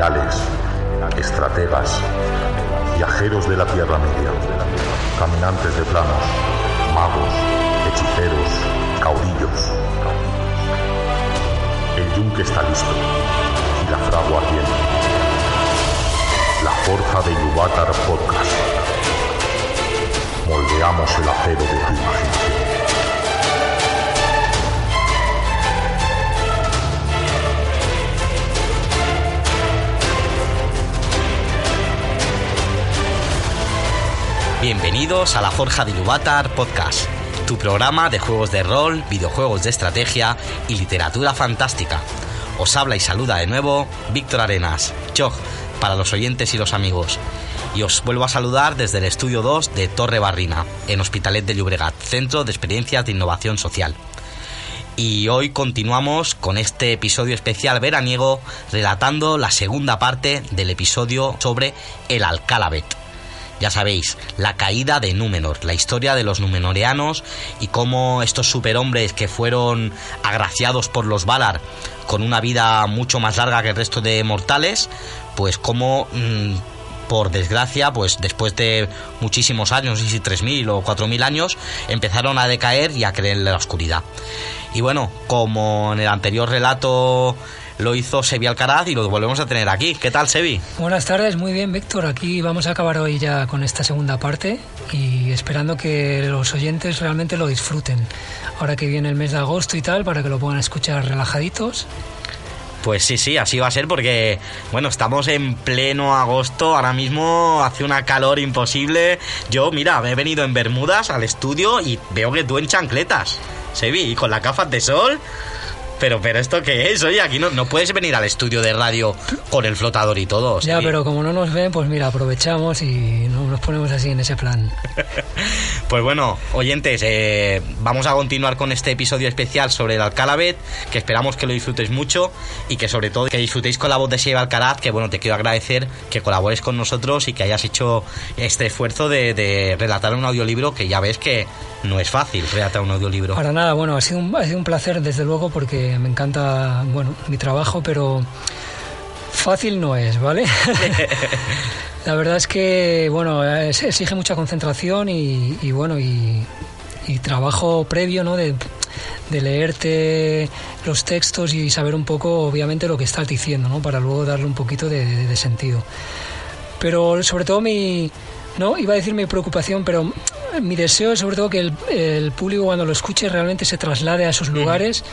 Generales, estrategas, viajeros de la Tierra Media, caminantes de planos, magos, hechiceros, caudillos. El yunque está listo y la fragua ardiente la Forja de Yuvatar Podcast. Moldeamos el acero de tu imaginación. Bienvenidos a la Forja de Yuvatar Podcast, tu programa de juegos de rol, videojuegos de estrategia y literatura fantástica. Os habla y saluda de nuevo Víctor Arenas. Chog, para los oyentes y los amigos. Y os vuelvo a saludar desde el estudio 2 de Torre Barrina, en Hospitalet de Llobregat, Centro de Experiencias de Innovación Social. Y hoy continuamos con este episodio especial veraniego relatando la segunda parte del episodio sobre el Alcalabet. Ya sabéis, la caída de Númenor, la historia de los numenoreanos y cómo estos superhombres que fueron agraciados por los Valar con una vida mucho más larga que el resto de mortales, pues como mm, por desgracia, pues después de muchísimos años, no sé si 3.000 o 4.000 años, empezaron a decaer y a creer en la oscuridad. Y bueno, como en el anterior relato lo hizo Sebi Alcaraz y lo volvemos a tener aquí. ¿Qué tal, Sebi? Buenas tardes, muy bien, Víctor. Aquí vamos a acabar hoy ya con esta segunda parte y esperando que los oyentes realmente lo disfruten. Ahora que viene el mes de agosto y tal, para que lo puedan escuchar relajaditos pues sí, sí, así va a ser porque, bueno, estamos en pleno agosto, ahora mismo hace una calor imposible. Yo, mira, he venido en Bermudas al estudio y veo que tú en chancletas, Sebi, y con la gafas de sol. Pero, pero ¿esto qué es? Oye, aquí no, no puedes venir al estudio de radio con el flotador y todo. Ya, pero como no nos ven, pues mira, aprovechamos y nos ponemos así en ese plan. pues bueno, oyentes, eh, vamos a continuar con este episodio especial sobre el Alcalabet, que esperamos que lo disfrutéis mucho y que sobre todo que disfrutéis con la voz de Seba Alcaraz, que bueno, te quiero agradecer que colabores con nosotros y que hayas hecho este esfuerzo de, de relatar un audiolibro que ya ves que no es fácil relatar un audiolibro. Para nada, bueno, ha sido un, ha sido un placer desde luego porque me encanta, bueno, mi trabajo, pero fácil no es, ¿vale? La verdad es que, bueno, exige mucha concentración y, bueno, y, trabajo previo, ¿no? De, leerte los textos y saber un poco, obviamente, lo que estás diciendo, ¿no? Para luego darle un poquito de sentido. Pero sobre todo mi, no, iba a decir mi preocupación, pero mi deseo es sobre todo que el, público cuando lo escuche realmente se traslade a esos lugares.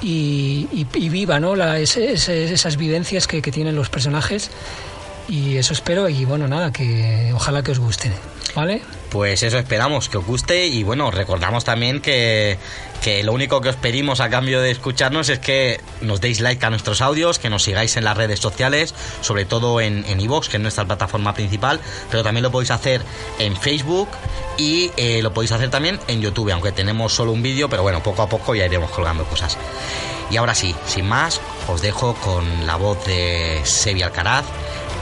Y, viva ¿no? esas vivencias que, que, tienen los personajes y eso espero y bueno nada que ojalá que os guste vale pues eso esperamos, que os guste y bueno, recordamos también que, que lo único que os pedimos a cambio de escucharnos es que nos deis like a nuestros audios, que nos sigáis en las redes sociales, sobre todo en iVoox, que es nuestra plataforma principal, pero también lo podéis hacer en Facebook y eh, lo podéis hacer también en YouTube, aunque tenemos solo un vídeo, pero bueno, poco a poco ya iremos colgando cosas. Y ahora sí, sin más, os dejo con la voz de Sebi Alcaraz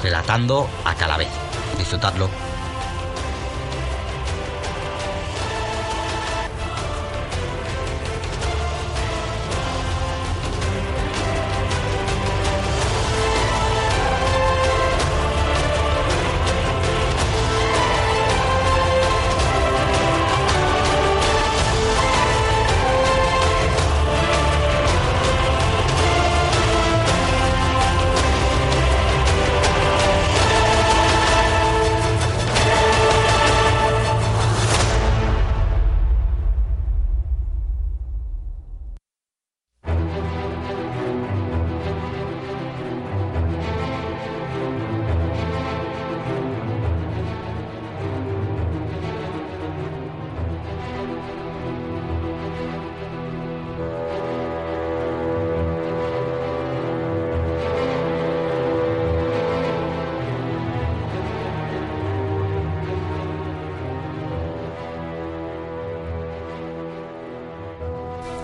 relatando a vez Disfrutadlo.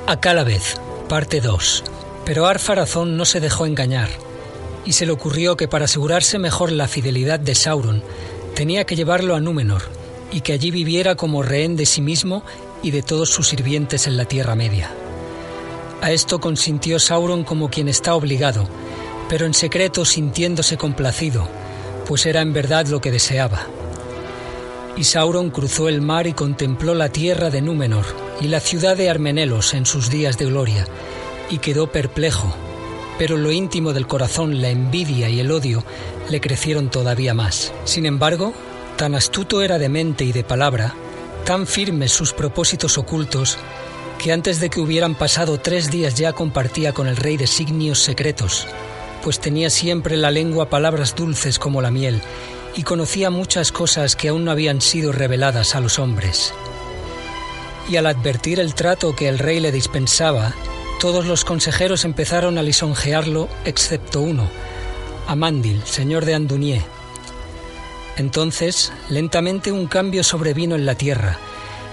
Acá la vez, parte 2. Pero Arfarazón no se dejó engañar, y se le ocurrió que para asegurarse mejor la fidelidad de Sauron, tenía que llevarlo a Númenor, y que allí viviera como rehén de sí mismo y de todos sus sirvientes en la Tierra Media. A esto consintió Sauron como quien está obligado, pero en secreto sintiéndose complacido, pues era en verdad lo que deseaba. Y Sauron cruzó el mar y contempló la tierra de Númenor y la ciudad de Armenelos en sus días de gloria, y quedó perplejo, pero lo íntimo del corazón, la envidia y el odio le crecieron todavía más. Sin embargo, tan astuto era de mente y de palabra, tan firmes sus propósitos ocultos, que antes de que hubieran pasado tres días ya compartía con el rey designios secretos, pues tenía siempre la lengua palabras dulces como la miel, y conocía muchas cosas que aún no habían sido reveladas a los hombres. Y al advertir el trato que el rey le dispensaba, todos los consejeros empezaron a lisonjearlo, excepto uno, Amandil, señor de Andunier. Entonces, lentamente un cambio sobrevino en la tierra,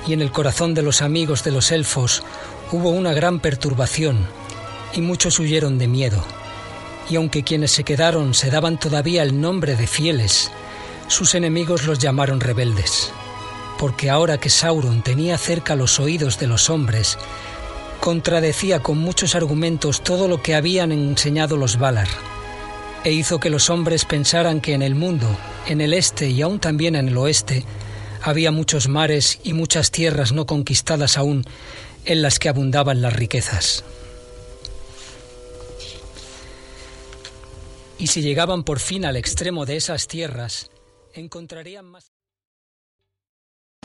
y en el corazón de los amigos de los elfos hubo una gran perturbación, y muchos huyeron de miedo. Y aunque quienes se quedaron se daban todavía el nombre de fieles, sus enemigos los llamaron rebeldes, porque ahora que Sauron tenía cerca los oídos de los hombres, contradecía con muchos argumentos todo lo que habían enseñado los Valar, e hizo que los hombres pensaran que en el mundo, en el este y aún también en el oeste, había muchos mares y muchas tierras no conquistadas aún, en las que abundaban las riquezas. Y si llegaban por fin al extremo de esas tierras, encontrarían más...